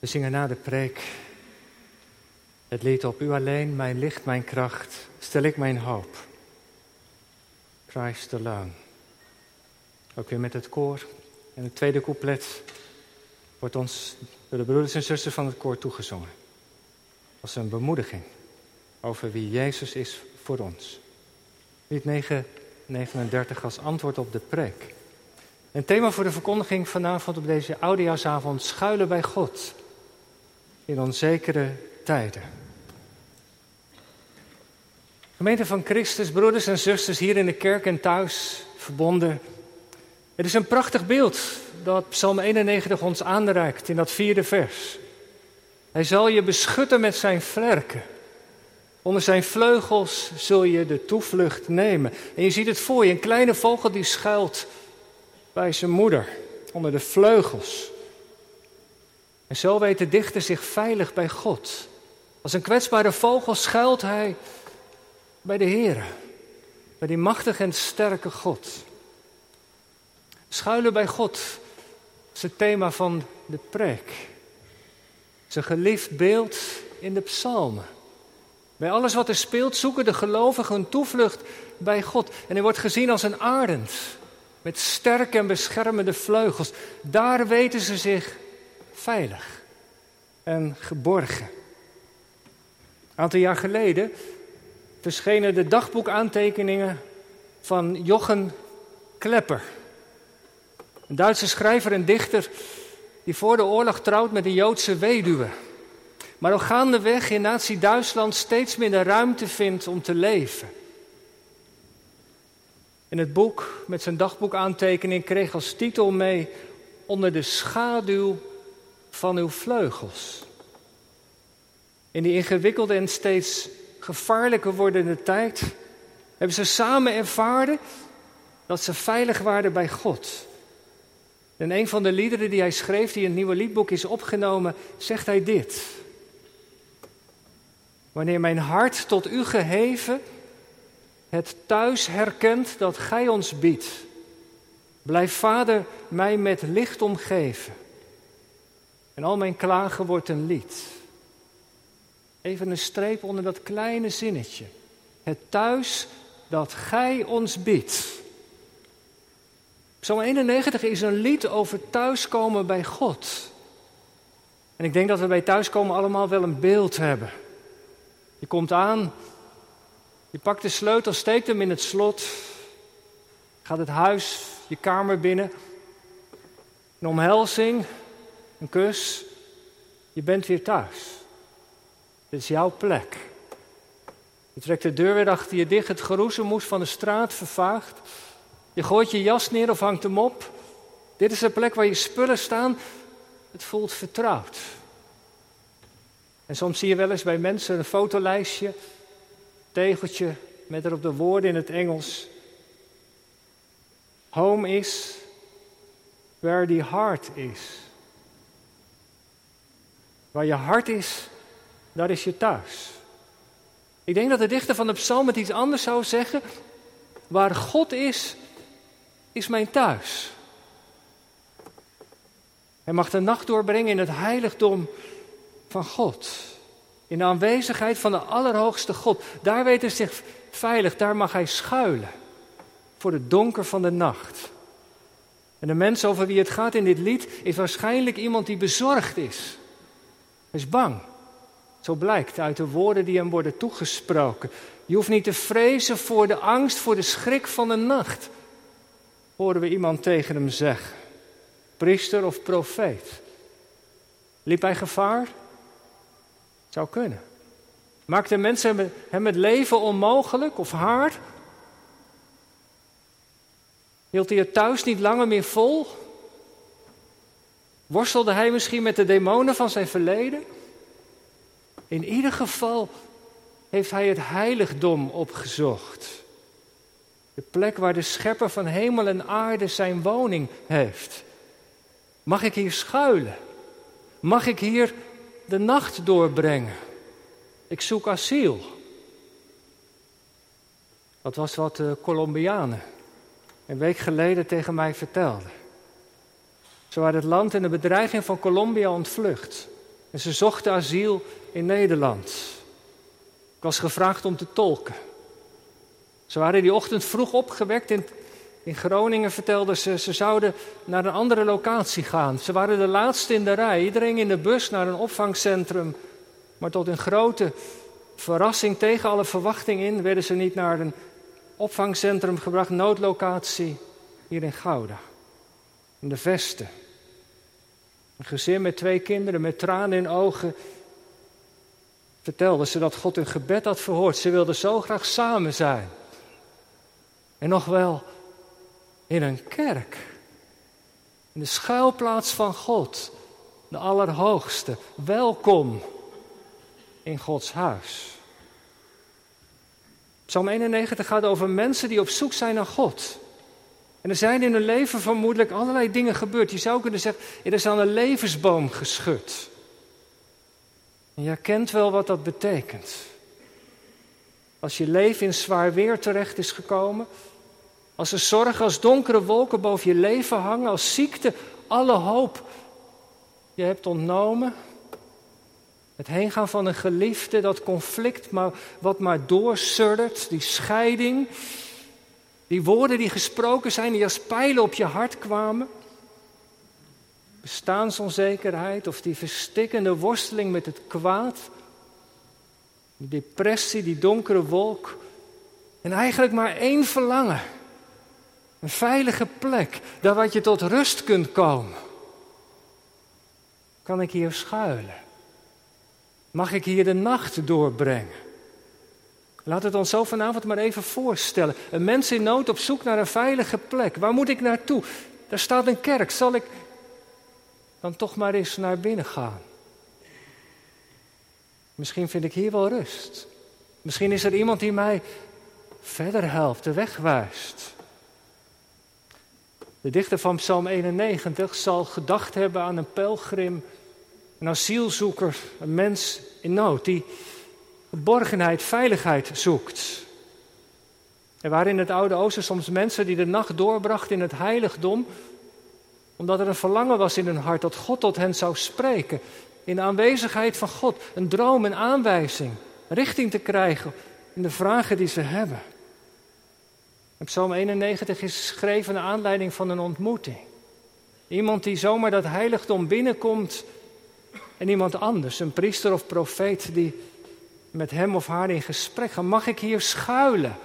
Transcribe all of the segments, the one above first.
We zingen na de preek het lied op U alleen, mijn licht, mijn kracht, stel ik mijn hoop. Christ alone. Ook weer met het koor. En het tweede couplet wordt ons door de broeders en zusters van het koor toegezongen. Als een bemoediging over wie Jezus is voor ons. Lied 939 als antwoord op de preek. Een thema voor de verkondiging vanavond op deze oudejaarsavond: schuilen bij God in onzekere tijden. Gemeente van Christus, broeders en zusters hier in de kerk en thuis verbonden. Het is een prachtig beeld dat Psalm 91 ons aanreikt in dat vierde vers. Hij zal je beschutten met zijn vlerken. Onder zijn vleugels zul je de toevlucht nemen. En je ziet het voor je, een kleine vogel die schuilt bij zijn moeder, onder de vleugels. En zo weet de dichter zich veilig bij God. Als een kwetsbare vogel schuilt hij bij de Heer, bij die machtige en sterke God. Schuilen bij God is het thema van de preek. Het is een geliefd beeld in de psalmen. Bij alles wat er speelt zoeken de gelovigen een toevlucht bij God. En hij wordt gezien als een arend met sterke en beschermende vleugels. Daar weten ze zich veilig en geborgen. Een aantal jaar geleden verschenen de dagboekaantekeningen van Jochen Klepper. Een Duitse schrijver en dichter die voor de oorlog trouwt met een Joodse weduwe. Maar al gaandeweg in Nazi-Duitsland steeds minder ruimte vindt om te leven. In het boek met zijn dagboekaantekening kreeg als titel mee Onder de schaduw van uw vleugels. In die ingewikkelde en steeds gevaarlijker wordende tijd hebben ze samen ervaren dat ze veilig waren bij God. En een van de liederen die hij schreef, die in het nieuwe liedboek is opgenomen, zegt hij dit. Wanneer mijn hart tot u geheven het thuis herkent dat gij ons biedt, blijf Vader mij met licht omgeven. En al mijn klagen wordt een lied. Even een streep onder dat kleine zinnetje. Het thuis dat gij ons biedt. Psalm 91 is een lied over thuiskomen bij God. En ik denk dat we bij thuiskomen allemaal wel een beeld hebben. Je komt aan, je pakt de sleutel, steekt hem in het slot, gaat het huis, je kamer binnen. Een omhelzing, een kus, je bent weer thuis. Dit is jouw plek. Je trekt de deur weer achter je dicht, het geroezemoes van de straat vervaagt. Je gooit je jas neer of hangt hem op. Dit is de plek waar je spullen staan. Het voelt vertrouwd. En soms zie je wel eens bij mensen een fotolijstje, tegeltje met erop de woorden in het Engels. Home is where the heart is. Waar je hart is, daar is je thuis. Ik denk dat de dichter van de psalm het iets anders zou zeggen. Waar God is, is mijn thuis. Hij mag de nacht doorbrengen in het heiligdom van God. In de aanwezigheid van de Allerhoogste God. Daar weet hij zich veilig, daar mag hij schuilen. Voor het donker van de nacht. En de mens over wie het gaat in dit lied is waarschijnlijk iemand die bezorgd is. Hij is bang. Zo blijkt uit de woorden die hem worden toegesproken. Je hoeft niet te vrezen voor de angst, voor de schrik van de nacht. Horen we iemand tegen hem zeggen. Priester of profeet. Liep hij gevaar? Zou kunnen. Maakte mensen hem het leven onmogelijk of hard? Hield hij het thuis niet langer meer vol? Worstelde hij misschien met de demonen van zijn verleden? In ieder geval heeft hij het heiligdom opgezocht. De plek waar de schepper van hemel en aarde zijn woning heeft. Mag ik hier schuilen? Mag ik hier de nacht doorbrengen? Ik zoek asiel. Dat was wat de Colombianen een week geleden tegen mij vertelden. Ze waren het land en de bedreiging van Colombia ontvlucht. En ze zochten asiel in Nederland. Ik was gevraagd om te tolken. Ze waren die ochtend vroeg opgewekt. In, in Groningen vertelden ze, ze zouden naar een andere locatie gaan. Ze waren de laatste in de rij. Iedereen in de bus naar een opvangcentrum. Maar tot een grote verrassing tegen alle verwachting in werden ze niet naar een opvangcentrum gebracht, noodlocatie hier in Gouda. In de Vesten. Een gezin met twee kinderen met tranen in ogen vertelde ze dat God hun gebed had verhoord. Ze wilden zo graag samen zijn. En nog wel in een kerk. In de schuilplaats van God, de Allerhoogste. Welkom in Gods huis. Psalm 91 gaat over mensen die op zoek zijn naar God. En er zijn in hun leven vermoedelijk allerlei dingen gebeurd. Je zou kunnen zeggen, er is aan een levensboom geschud. En je kent wel wat dat betekent. Als je leven in zwaar weer terecht is gekomen, als er zorgen als donkere wolken boven je leven hangen, als ziekte alle hoop je hebt ontnomen. Het heengaan van een geliefde, dat conflict maar, wat maar doorsuddert, die scheiding. Die woorden die gesproken zijn, die als pijlen op je hart kwamen. Bestaansonzekerheid of die verstikkende worsteling met het kwaad. Die depressie, die donkere wolk. En eigenlijk maar één verlangen. Een veilige plek, daar waar je tot rust kunt komen. Kan ik hier schuilen? Mag ik hier de nacht doorbrengen? Laat het ons zo vanavond maar even voorstellen. Een mens in nood op zoek naar een veilige plek. Waar moet ik naartoe? Daar staat een kerk. Zal ik dan toch maar eens naar binnen gaan? Misschien vind ik hier wel rust. Misschien is er iemand die mij verder helpt, de weg wijst. De dichter van Psalm 91 zal gedacht hebben aan een pelgrim, een asielzoeker, een mens in nood die geborgenheid, veiligheid zoekt. Er waren in het Oude Oosten soms mensen die de nacht doorbrachten in het heiligdom, omdat er een verlangen was in hun hart dat God tot hen zou spreken. In de aanwezigheid van God, een droom, een aanwijzing, richting te krijgen in de vragen die ze hebben. En Psalm 91 is geschreven naar aanleiding van een ontmoeting. Iemand die zomaar dat heiligdom binnenkomt en iemand anders, een priester of profeet, die met hem of haar in gesprek gaat. Mag ik hier schuilen?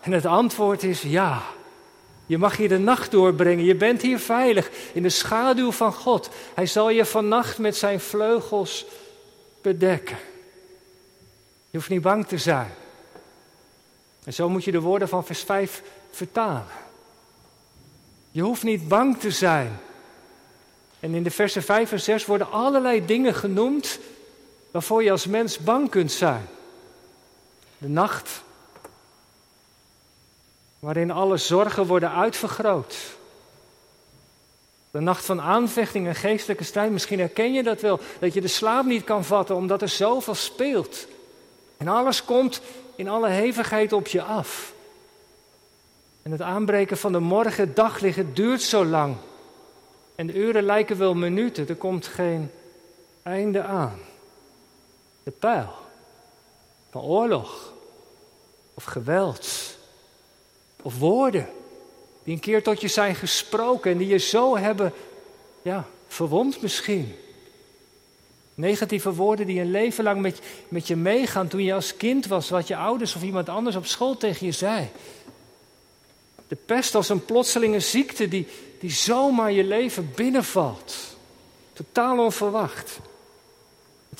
En het antwoord is ja. Je mag hier de nacht doorbrengen. Je bent hier veilig in de schaduw van God. Hij zal je vannacht met zijn vleugels bedekken. Je hoeft niet bang te zijn. En zo moet je de woorden van vers 5 vertalen. Je hoeft niet bang te zijn. En in de versen 5 en 6 worden allerlei dingen genoemd waarvoor je als mens bang kunt zijn. De nacht, waarin alle zorgen worden uitvergroot. De nacht van aanvechting en geestelijke strijd, misschien herken je dat wel, dat je de slaap niet kan vatten omdat er zoveel speelt. En alles komt in alle hevigheid op je af. En het aanbreken van de morgen, daglicht, duurt zo lang. En de uren lijken wel minuten, er komt geen einde aan de pijl van oorlog of geweld of woorden die een keer tot je zijn gesproken en die je zo hebben, ja, verwond misschien. Negatieve woorden die een leven lang met, met je meegaan toen je als kind was, wat je ouders of iemand anders op school tegen je zei. De pest als een plotselinge ziekte die, die zomaar je leven binnenvalt. Totaal onverwacht.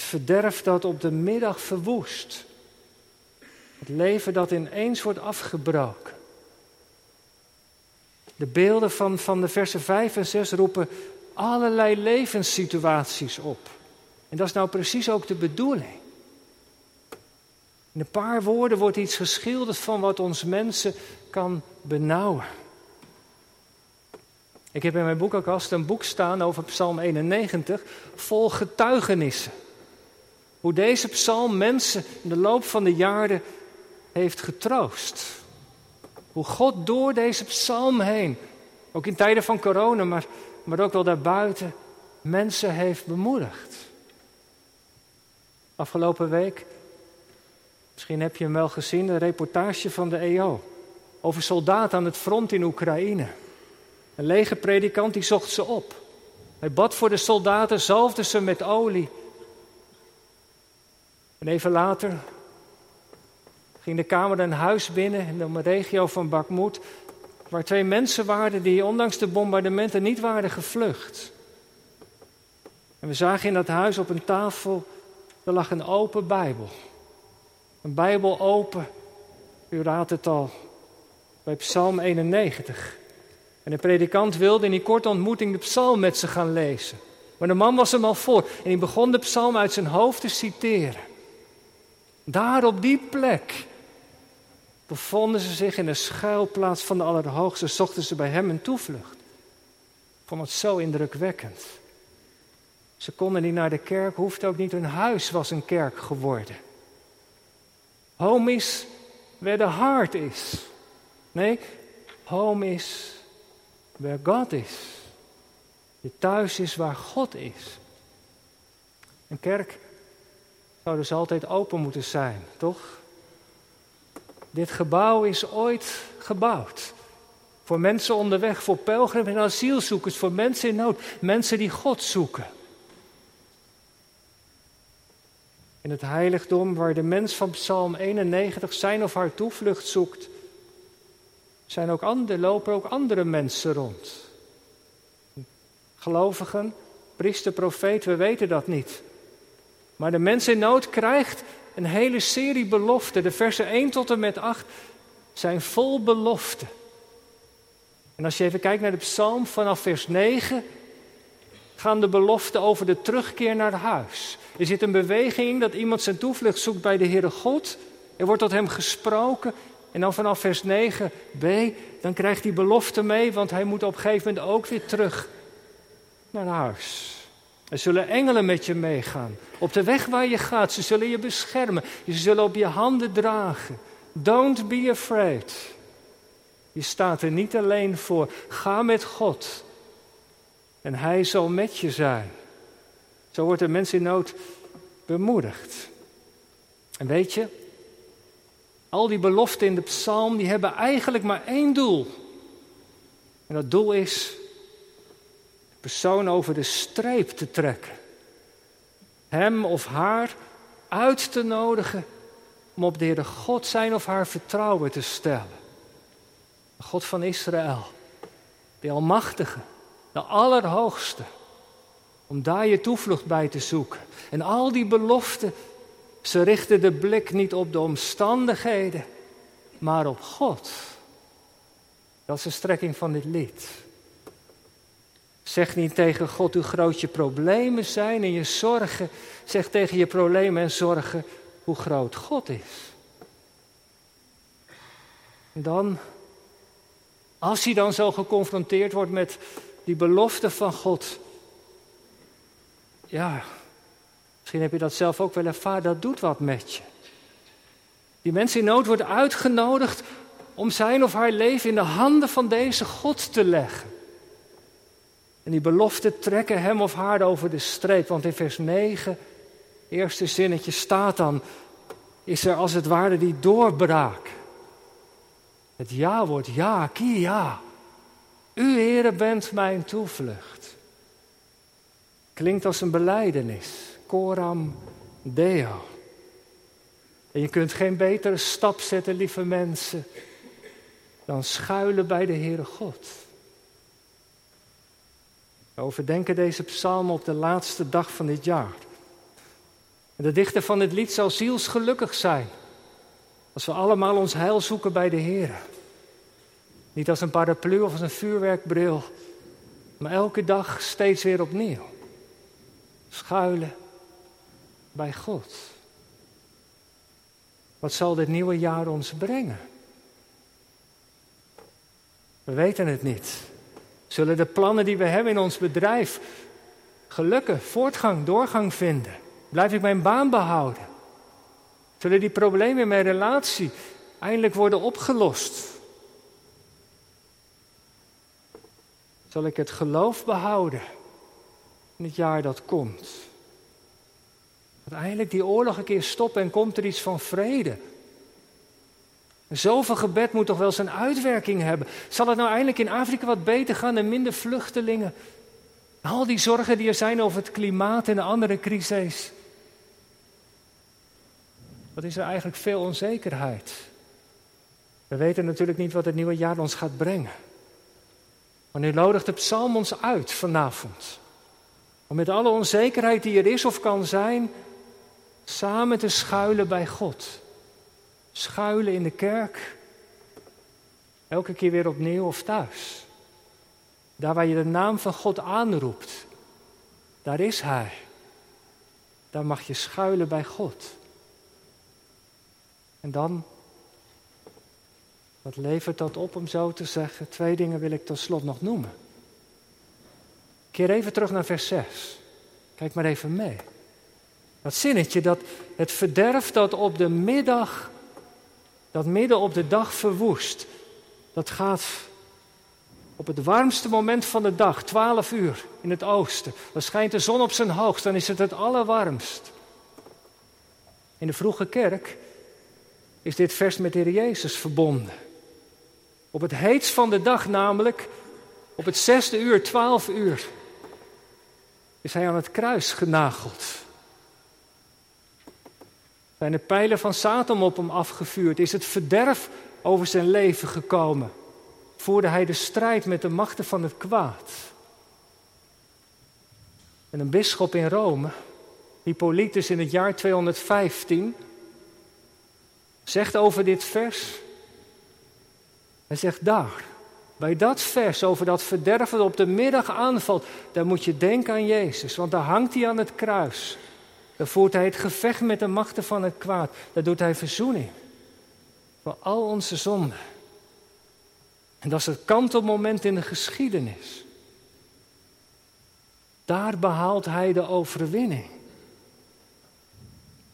Het verderf dat op de middag verwoest. Het leven dat ineens wordt afgebroken. De beelden van, van de versen 5 en 6 roepen allerlei levenssituaties op. En dat is nou precies ook de bedoeling. In een paar woorden wordt iets geschilderd van wat ons mensen kan benauwen. Ik heb in mijn boekenkast een boek staan over Psalm 91, vol getuigenissen. Hoe deze psalm mensen in de loop van de jaren heeft getroost. Hoe God door deze psalm heen, ook in tijden van corona, maar, maar ook wel daarbuiten, mensen heeft bemoedigd. Afgelopen week, misschien heb je hem wel gezien, een reportage van de EO over soldaten aan het front in Oekraïne. Een lege predikant die zocht ze op. Hij bad voor de soldaten, zalfde ze met olie. En even later ging de kamer een huis binnen in de regio van Bakmoed, waar twee mensen waren die ondanks de bombardementen niet waren gevlucht. En we zagen in dat huis op een tafel, er lag een open Bijbel. Een Bijbel open, u raadt het al, bij Psalm 91. En de predikant wilde in die korte ontmoeting de psalm met ze gaan lezen. Maar de man was hem al voor en hij begon de psalm uit zijn hoofd te citeren. Daar op die plek bevonden ze zich in de schuilplaats van de Allerhoogste, zochten ze bij hem een toevlucht. Ik vond het zo indrukwekkend. Ze konden niet naar de kerk, hoefde ook niet, hun huis was een kerk geworden. Home is where the heart is. Nee, home is where God is. Je thuis is waar God is. Een kerk zou dus altijd open moeten zijn, toch? Dit gebouw is ooit gebouwd. Voor mensen onderweg, voor pelgrims en asielzoekers, voor mensen in nood, mensen die God zoeken. In het heiligdom waar de mens van Psalm 91 zijn of haar toevlucht zoekt, zijn ook andere, lopen ook andere mensen rond. Gelovigen, priester, profeet, we weten dat niet. Maar de mens in nood krijgt een hele serie beloften. De versen 1 tot en met 8 zijn vol beloften. En als je even kijkt naar de psalm vanaf vers 9, gaan de beloften over de terugkeer naar huis. Er zit een beweging in dat iemand zijn toevlucht zoekt bij de Heere God. Er wordt tot hem gesproken. En dan vanaf vers 9b, dan krijgt hij belofte mee, want hij moet op een gegeven moment ook weer terug naar huis. Er zullen engelen met je meegaan. Op de weg waar je gaat, ze zullen je beschermen. Ze zullen op je handen dragen. Don't be afraid. Je staat er niet alleen voor. Ga met God. En Hij zal met je zijn. Zo wordt de mens in nood bemoedigd. En weet je, al die beloften in de psalm, die hebben eigenlijk maar één doel. En dat doel is persoon over de streep te trekken. Hem of haar uit te nodigen om op de Heere God zijn of haar vertrouwen te stellen. De God van Israël, de Almachtige, de Allerhoogste. Om daar je toevlucht bij te zoeken. En al die beloften, ze richten de blik niet op de omstandigheden, maar op God. Dat is de strekking van dit lied. Zeg niet tegen God hoe groot je problemen zijn en je zorgen. Zeg tegen je problemen en zorgen hoe groot God is. En dan, als hij dan zo geconfronteerd wordt met die belofte van God. Ja, misschien heb je dat zelf ook wel ervaren, dat doet wat met je. Die mensen in nood worden uitgenodigd om zijn of haar leven in de handen van deze God te leggen. En die beloften trekken hem of haar over de streep. Want in vers 9, eerste zinnetje staat dan, is er als het ware die doorbraak. Het ja-woord, ja, kia. U, Heere, bent mijn toevlucht. Klinkt als een beleidenis. Coram Deo. En je kunt geen betere stap zetten, lieve mensen, dan schuilen bij de Heere God. Overdenken deze psalm op de laatste dag van dit jaar. En de dichter van het lied zal zielsgelukkig zijn als we allemaal ons heil zoeken bij de Heer. Niet als een paraplu of als een vuurwerkbril, maar elke dag steeds weer opnieuw. Schuilen bij God. Wat zal dit nieuwe jaar ons brengen? We weten het niet. Zullen de plannen die we hebben in ons bedrijf gelukken, voortgang, doorgang vinden? Blijf ik mijn baan behouden? Zullen die problemen in mijn relatie eindelijk worden opgelost? Zal ik het geloof behouden in het jaar dat komt. Uiteindelijk die oorlog een keer stoppen en komt er iets van vrede. Zoveel gebed moet toch wel zijn uitwerking hebben. Zal het nou eindelijk in Afrika wat beter gaan en minder vluchtelingen? Al die zorgen die er zijn over het klimaat en de andere crises. Wat is er eigenlijk veel onzekerheid? We weten natuurlijk niet wat het nieuwe jaar ons gaat brengen. Maar nu nodigt de psalm ons uit vanavond. Om met alle onzekerheid die er is of kan zijn, samen te schuilen bij God. Schuilen in de kerk, elke keer weer opnieuw of thuis. Daar waar je de naam van God aanroept, daar is Hij. Daar mag je schuilen bij God. En dan, wat levert dat op om zo te zeggen? Twee dingen wil ik tot slot nog noemen. Keer even terug naar vers 6. Kijk maar even mee. Dat zinnetje, dat het verderf dat op de middag, dat midden op de dag verwoest, dat gaat op het warmste moment van de dag, 12 uur in het oosten. Dan schijnt de zon op zijn hoogst, dan is het het allerwarmst. In de vroege kerk is dit vers met de Heer Jezus verbonden. Op het heetst van de dag namelijk, op het zesde uur, 12 uur, is hij aan het kruis genageld. Zijn de pijlen van Satan op hem afgevuurd? Is het verderf over zijn leven gekomen? Voerde hij de strijd met de machten van het kwaad? En een bisschop in Rome, Hippolytus in het jaar 215, zegt over dit vers. Hij zegt daar, bij dat vers over dat verderf dat op de middag aanvalt, daar moet je denken aan Jezus, want daar hangt hij aan het kruis. Daar voert hij het gevecht met de machten van het kwaad. Daar doet hij verzoening voor al onze zonden. En dat is het kantelmoment in de geschiedenis. Daar behaalt hij de overwinning.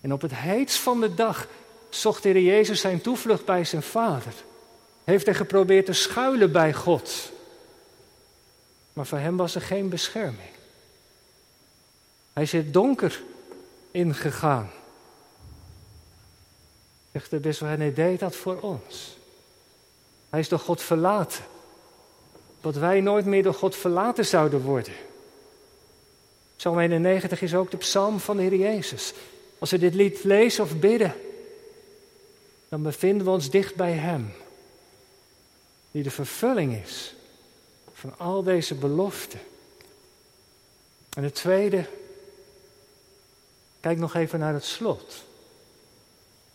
En op het heetst van de dag zocht de Jezus zijn toevlucht bij zijn Vader. Heeft hij geprobeerd te schuilen bij God. Maar voor hem was er geen bescherming. Hij het donker ingegaan. Zegt de bisschop, hij deed dat voor ons. Hij is door God verlaten. Dat wij nooit meer door God verlaten zouden worden. Psalm 91 is ook de psalm van de Heer Jezus. Als we dit lied lezen of bidden, dan bevinden we ons dicht bij Hem. Die de vervulling is van al deze beloften. En het tweede, kijk nog even naar het slot.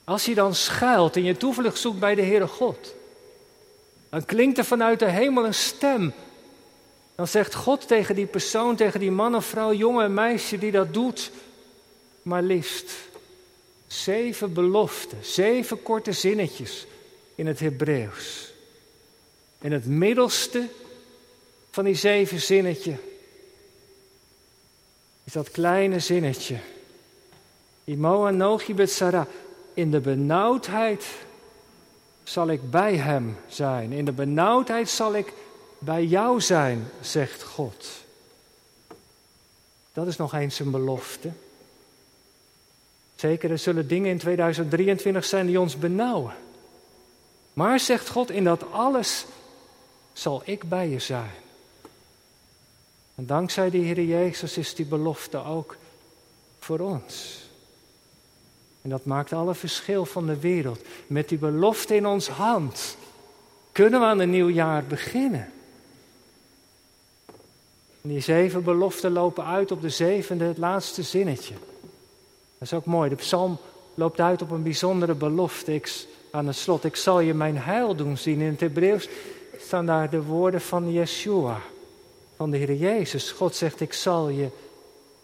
Als je dan schuilt en je toevlucht zoekt bij de Heere God, dan klinkt er vanuit de hemel een stem. Dan zegt God tegen die persoon, tegen die man of vrouw, jongen en meisje die dat doet, maar liefst Zeven beloften, zeven korte zinnetjes in het Hebreeuws. En het middelste van die zeven zinnetje is dat kleine zinnetje. Imo anochi bet Sarah. In de benauwdheid zal ik bij hem zijn. In de benauwdheid zal ik bij jou zijn, zegt God. Dat is nog eens een belofte. Zeker, er zullen dingen in 2023 zijn die ons benauwen. Maar zegt God, in dat alles zal ik bij je zijn. En dankzij de Heer Jezus is die belofte ook voor ons. En dat maakt alle verschil van de wereld. Met die belofte in ons hand kunnen we aan een nieuw jaar beginnen. En die zeven beloften lopen uit op de zevende, het laatste zinnetje. Dat is ook mooi. De psalm loopt uit op een bijzondere belofte. Aan het slot, ik zal je mijn heil doen zien. In het Hebreeuws staan daar de woorden van Yeshua, van de Heer Jezus. God zegt, ik zal je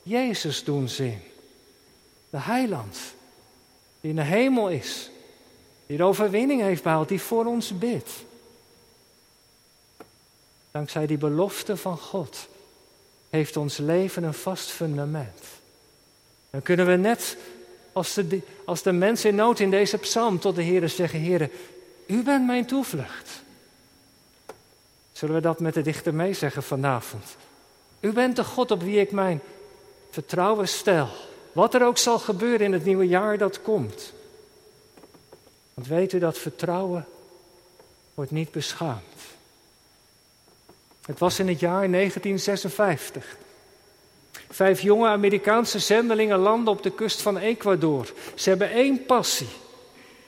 Jezus doen zien. De heiland, die in de hemel is, die de overwinning heeft behaald, die voor ons bidt. Dankzij die belofte van God heeft ons leven een vast fundament. Dan kunnen we net als de, als de mensen in nood in deze psalm tot de Heer zeggen: Heer, u bent mijn toevlucht. Zullen we dat met de dichter meezeggen vanavond? U bent de God op wie ik mijn Vertrouwen stel. Wat er ook zal gebeuren in het nieuwe jaar dat komt. Want weet u dat vertrouwen wordt niet beschaamd. Het was in het jaar 1956. Vijf jonge Amerikaanse zendelingen landen op de kust van Ecuador. Ze hebben één passie.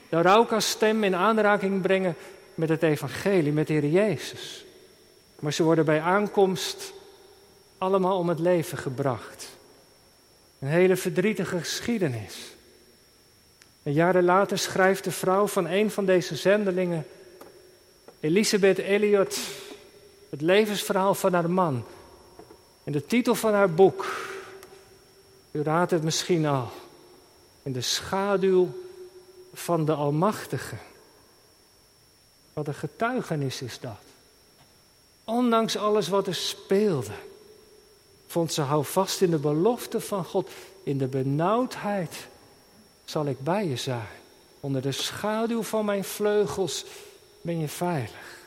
De Rauka-stem in aanraking brengen met het evangelie, met Heer Jezus. Maar ze worden bij aankomst allemaal om het leven gebracht. Een hele verdrietige geschiedenis. En jaren later schrijft de vrouw van een van deze zendelingen, Elisabeth Elliot, het levensverhaal van haar man. En de titel van haar boek, u raadt het misschien al, in de schaduw van de Almachtige. Wat een getuigenis is dat. Ondanks alles wat er speelde, vond ze hou vast in de belofte van God. In de benauwdheid zal ik bij je zijn. Onder de schaduw van mijn vleugels ben je veilig.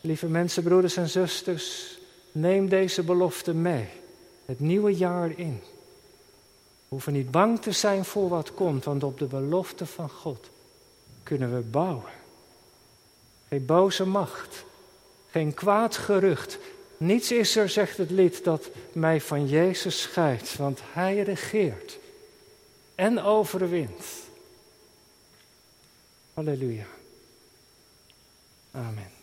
Lieve mensen, broeders en zusters, neem deze belofte mee. Het nieuwe jaar in. We hoeven niet bang te zijn voor wat komt, want op de belofte van God kunnen we bouwen. Geen boze macht, geen kwaad gerucht. Niets is er, zegt het lied, dat mij van Jezus scheidt, want Hij regeert en overwint. Halleluja. Amen.